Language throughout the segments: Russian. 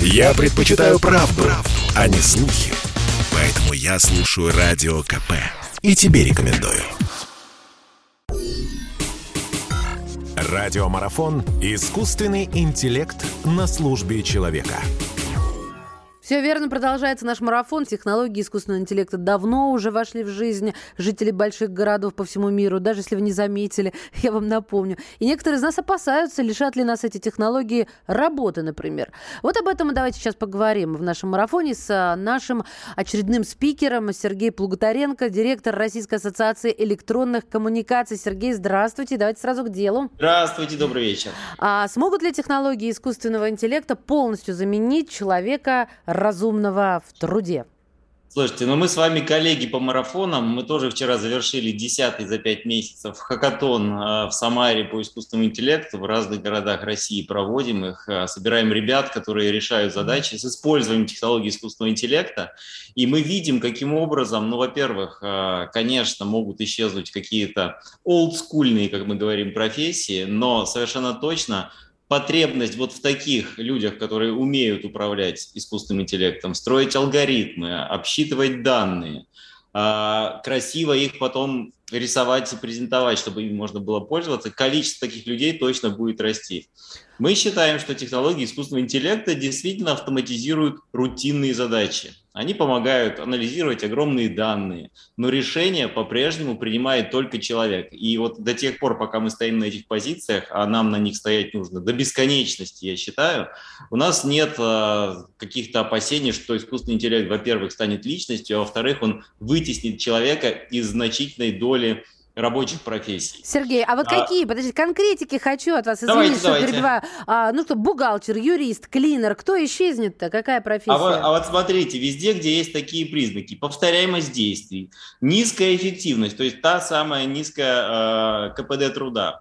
Я предпочитаю правду, правду, а не слухи. Поэтому я слушаю Радио КП. И тебе рекомендую. Радиомарафон «Искусственный интеллект на службе человека». Все верно, продолжается наш марафон. Технологии искусственного интеллекта давно уже вошли в жизнь жителей больших городов по всему миру. Даже если вы не заметили, я вам напомню. И некоторые из нас опасаются, лишат ли нас эти технологии работы, например. Вот об этом мы давайте сейчас поговорим в нашем марафоне с а, нашим очередным спикером Сергей Плуготаренко, директор Российской ассоциации электронных коммуникаций. Сергей, здравствуйте. Давайте сразу к делу. Здравствуйте, добрый вечер. А смогут ли технологии искусственного интеллекта полностью заменить человека разумного в труде. Слушайте, ну мы с вами коллеги по марафонам. Мы тоже вчера завершили десятый за пять месяцев хакатон э, в Самаре по искусственному интеллекту. В разных городах России проводим их. Э, собираем ребят, которые решают задачи с использованием технологий искусственного интеллекта. И мы видим, каким образом, ну, во-первых, э, конечно, могут исчезнуть какие-то олдскульные, как мы говорим, профессии, но совершенно точно – потребность вот в таких людях, которые умеют управлять искусственным интеллектом, строить алгоритмы, обсчитывать данные, а, красиво их потом рисовать и презентовать, чтобы им можно было пользоваться, количество таких людей точно будет расти. Мы считаем, что технологии искусственного интеллекта действительно автоматизируют рутинные задачи. Они помогают анализировать огромные данные, но решение по-прежнему принимает только человек. И вот до тех пор, пока мы стоим на этих позициях, а нам на них стоять нужно до бесконечности, я считаю, у нас нет э, каких-то опасений, что искусственный интеллект, во-первых, станет личностью, а во-вторых, он вытеснит человека из значительной доли рабочих профессий. Сергей, а вот а... какие? Подождите, конкретики хочу от вас. Извините, давайте, что давайте. перебиваю. А, ну что, бухгалтер, юрист, клинер, кто исчезнет-то? Какая профессия? А, вот, а вот смотрите, везде, где есть такие признаки, повторяемость действий, низкая эффективность, то есть та самая низкая э, КПД труда,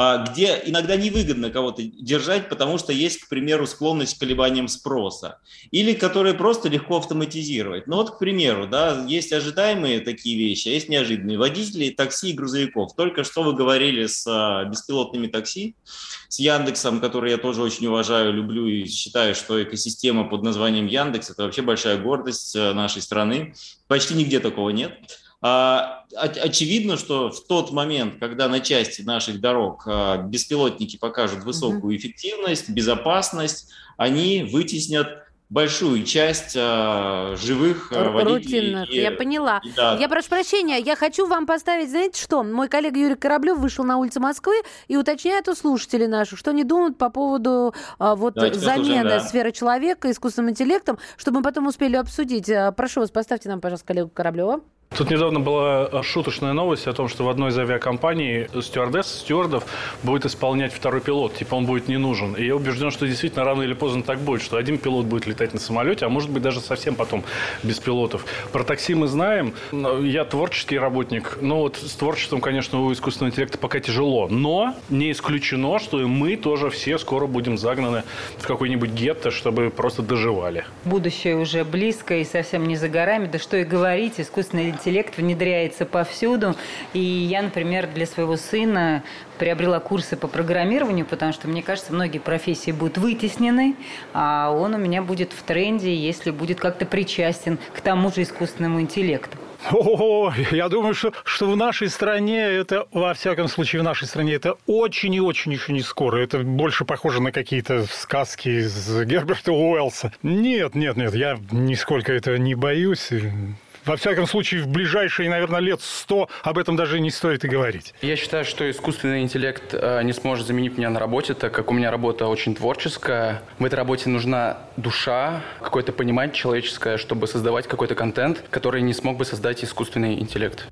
где иногда невыгодно кого-то держать, потому что есть, к примеру, склонность к колебаниям спроса, или которые просто легко автоматизировать. Ну вот, к примеру, да, есть ожидаемые такие вещи, а есть неожиданные. Водители такси и грузовиков. Только что вы говорили с а, беспилотными такси, с Яндексом, который я тоже очень уважаю, люблю и считаю, что экосистема под названием Яндекс – это вообще большая гордость э, нашей страны. Почти нигде такого нет. А, очевидно, что в тот момент, когда на части наших дорог а, беспилотники покажут высокую эффективность, безопасность, они вытеснят большую часть э, живых э, водителей. Рутинных, и, я поняла. И, да. Я прошу прощения, я хочу вам поставить, знаете что? Мой коллега Юрий Кораблев вышел на улицы Москвы и уточняет у слушателей наших, что они думают по поводу э, вот Давайте замены да. сферы человека искусственным интеллектом, чтобы мы потом успели обсудить. Прошу вас, поставьте нам, пожалуйста, коллегу Кораблева. Тут недавно была э, шуточная новость о том, что в одной из авиакомпаний стюардесс, стюардов будет исполнять второй пилот. Типа он будет не нужен. И я убежден, что действительно рано или поздно так будет, что один пилот будет летать на самолете, а может быть даже совсем потом без пилотов. Про такси мы знаем. Я творческий работник. Но вот с творчеством, конечно, у искусственного интеллекта пока тяжело. Но не исключено, что и мы тоже все скоро будем загнаны в какой-нибудь гетто, чтобы просто доживали. Будущее уже близко и совсем не за горами. Да что и говорить, искусственный интеллект внедряется повсюду. И я, например, для своего сына приобрела курсы по программированию, потому что, мне кажется, многие профессии будут вытеснены, а он у меня будет в тренде, если будет как-то причастен к тому же искусственному интеллекту. О, я думаю, что, что в нашей стране это, во всяком случае, в нашей стране это очень и очень еще не скоро. Это больше похоже на какие-то сказки из Герберта Уэллса. Нет, нет, нет, я нисколько этого не боюсь. Во всяком случае, в ближайшие, наверное, лет сто об этом даже не стоит и говорить. Я считаю, что искусственный интеллект э, не сможет заменить меня на работе, так как у меня работа очень творческая. В этой работе нужна душа, какое-то понимание человеческое, чтобы создавать какой-то контент, который не смог бы создать искусственный интеллект.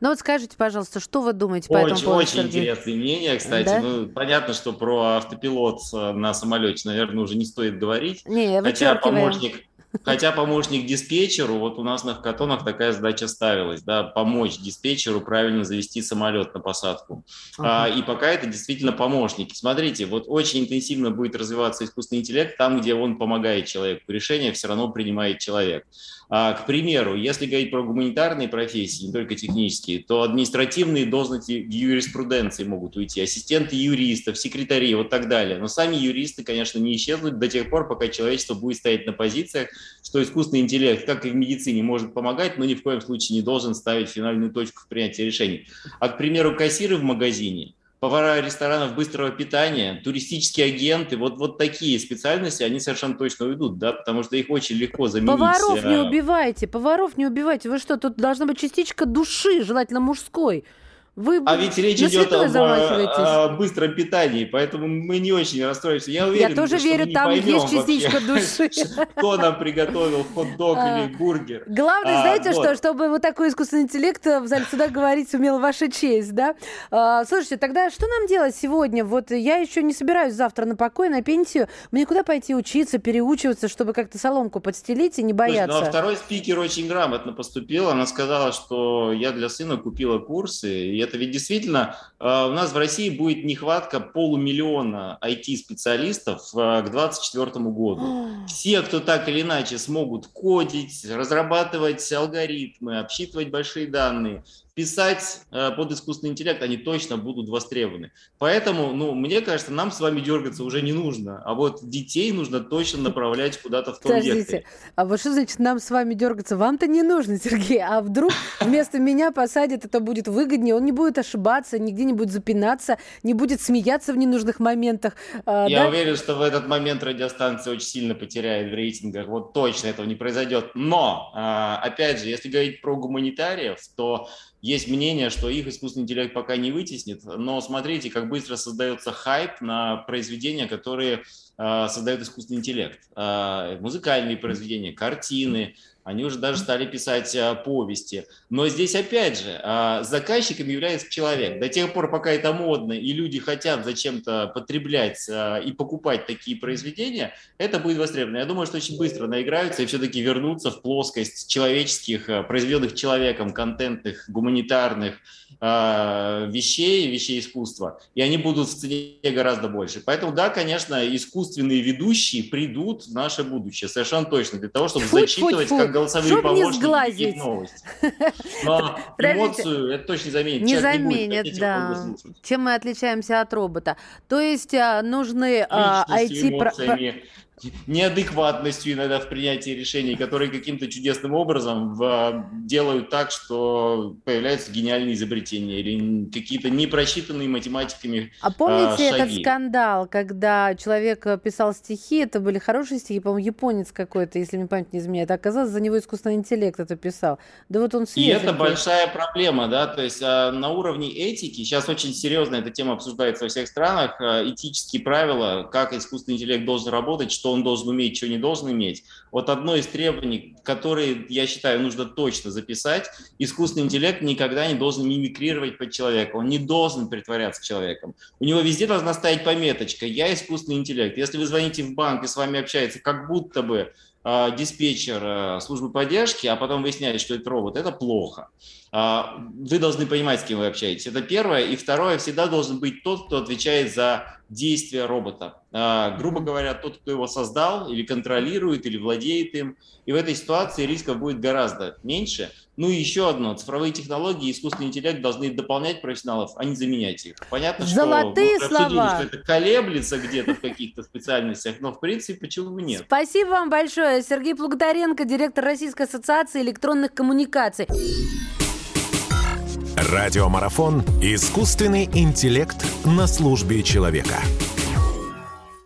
Ну вот скажите, пожалуйста, что вы думаете по очень, этому поводу? Очень интересное мнение, кстати. Да? Ну, понятно, что про автопилот э, на самолете, наверное, уже не стоит говорить. Не, Хотя помощник, Хотя помощник диспетчеру, вот у нас на хакатонах такая задача ставилась, да, помочь диспетчеру правильно завести самолет на посадку. Ага. А, и пока это действительно помощники. Смотрите, вот очень интенсивно будет развиваться искусственный интеллект там, где он помогает человеку. Решение все равно принимает человек. А, к примеру, если говорить про гуманитарные профессии, не только технические, то административные должности в юриспруденции могут уйти, ассистенты юристов, секретари, вот так далее. Но сами юристы, конечно, не исчезнут до тех пор, пока человечество будет стоять на позициях, что искусственный интеллект, как и в медицине, может помогать, но ни в коем случае не должен ставить финальную точку в принятии решений. А, к примеру, кассиры в магазине – повара ресторанов быстрого питания, туристические агенты, вот, вот такие специальности, они совершенно точно уйдут, да, потому что их очень легко заменить. Поваров не а, убивайте, поваров не убивайте. Вы что, тут должна быть частичка души, желательно мужской. Вы а ведь речь идет об о, быстром питании, поэтому мы не очень расстроимся. Я уверен, Я тоже что верю, мы там не есть частичка вообще, души. Кто нам приготовил хот-дог а, или бургер. Главное, а, знаете вот. что, чтобы вот такой искусственный интеллект в зале сюда говорить умел ваша честь, да? А, слушайте, тогда что нам делать сегодня? Вот я еще не собираюсь завтра на покой, на пенсию. Мне куда пойти учиться, переучиваться, чтобы как-то соломку подстелить и не бояться? Слушай, ну, а второй спикер очень грамотно поступил. Она сказала, что я для сына купила курсы, и это ведь действительно Э, у нас в России будет нехватка полумиллиона IT-специалистов э, к 2024 году. Все, кто так или иначе смогут кодить, разрабатывать алгоритмы, обсчитывать большие данные, писать э, под искусственный интеллект, они точно будут востребованы. Поэтому, ну, мне кажется, нам с вами дергаться уже не нужно, а вот детей нужно точно направлять куда-то в том Подождите, векторе. а вот что значит нам с вами дергаться? Вам-то не нужно, Сергей, а вдруг вместо меня посадят, это будет выгоднее, он не будет ошибаться, нигде не будет запинаться, не будет смеяться в ненужных моментах. А, Я да? уверен, что в этот момент радиостанция очень сильно потеряет в рейтингах, вот точно этого не произойдет. Но, а, опять же, если говорить про гуманитариев, то есть мнение, что их искусственный интеллект пока не вытеснит, но смотрите, как быстро создается хайп на произведения, которые э, создает искусственный интеллект. Э, музыкальные произведения, картины, они уже даже стали писать а, повести. Но здесь, опять же, а, заказчиком является человек. До тех пор, пока это модно, и люди хотят зачем-то потреблять а, и покупать такие произведения, это будет востребовано. Я думаю, что очень быстро наиграются и все-таки вернутся в плоскость человеческих, а, произведенных человеком, контентных, гуманитарных вещей, вещей искусства. И они будут в цене гораздо больше. Поэтому, да, конечно, искусственные ведущие придут в наше будущее. Совершенно точно. Для того, чтобы зачитывать, как голосовые Чтоб помощники не новости. Но эмоцию это точно не заменит. Не Человек заменит, не да. Чем мы отличаемся от робота? То есть а, нужны IT... неадекватностью иногда в принятии решений, которые каким-то чудесным образом в, делают так, что появляются гениальные изобретения или какие-то непросчитанные математиками А помните а, этот скандал, когда человек писал стихи, это были хорошие стихи, по-моему, японец какой-то, если мне память не изменяет, а оказалось, за него искусственный интеллект это писал. Да вот он. И это большая проблема, да, то есть а, на уровне этики, сейчас очень серьезно эта тема обсуждается во всех странах, а, этические правила, как искусственный интеллект должен работать, что он должен уметь, что не должен иметь. Вот одно из требований, которые, я считаю, нужно точно записать, искусственный интеллект никогда не должен мимикрировать под человека, он не должен притворяться человеком. У него везде должна стоять пометочка «Я искусственный интеллект». Если вы звоните в банк и с вами общается как будто бы э, диспетчер э, службы поддержки, а потом выясняется, что это робот, это плохо. Э, вы должны понимать, с кем вы общаетесь. Это первое. И второе, всегда должен быть тот, кто отвечает за действия робота. А, грубо говоря, тот, кто его создал или контролирует, или владеет им. И в этой ситуации рисков будет гораздо меньше. Ну и еще одно. Цифровые технологии и искусственный интеллект должны дополнять профессионалов, а не заменять их. Понятно, Золотые что, слова. что это колеблется где-то в каких-то специальностях, но в принципе почему бы нет. Спасибо вам большое. Сергей Плугодаренко, директор Российской ассоциации электронных коммуникаций. Радиомарафон «Искусственный интеллект на службе человека».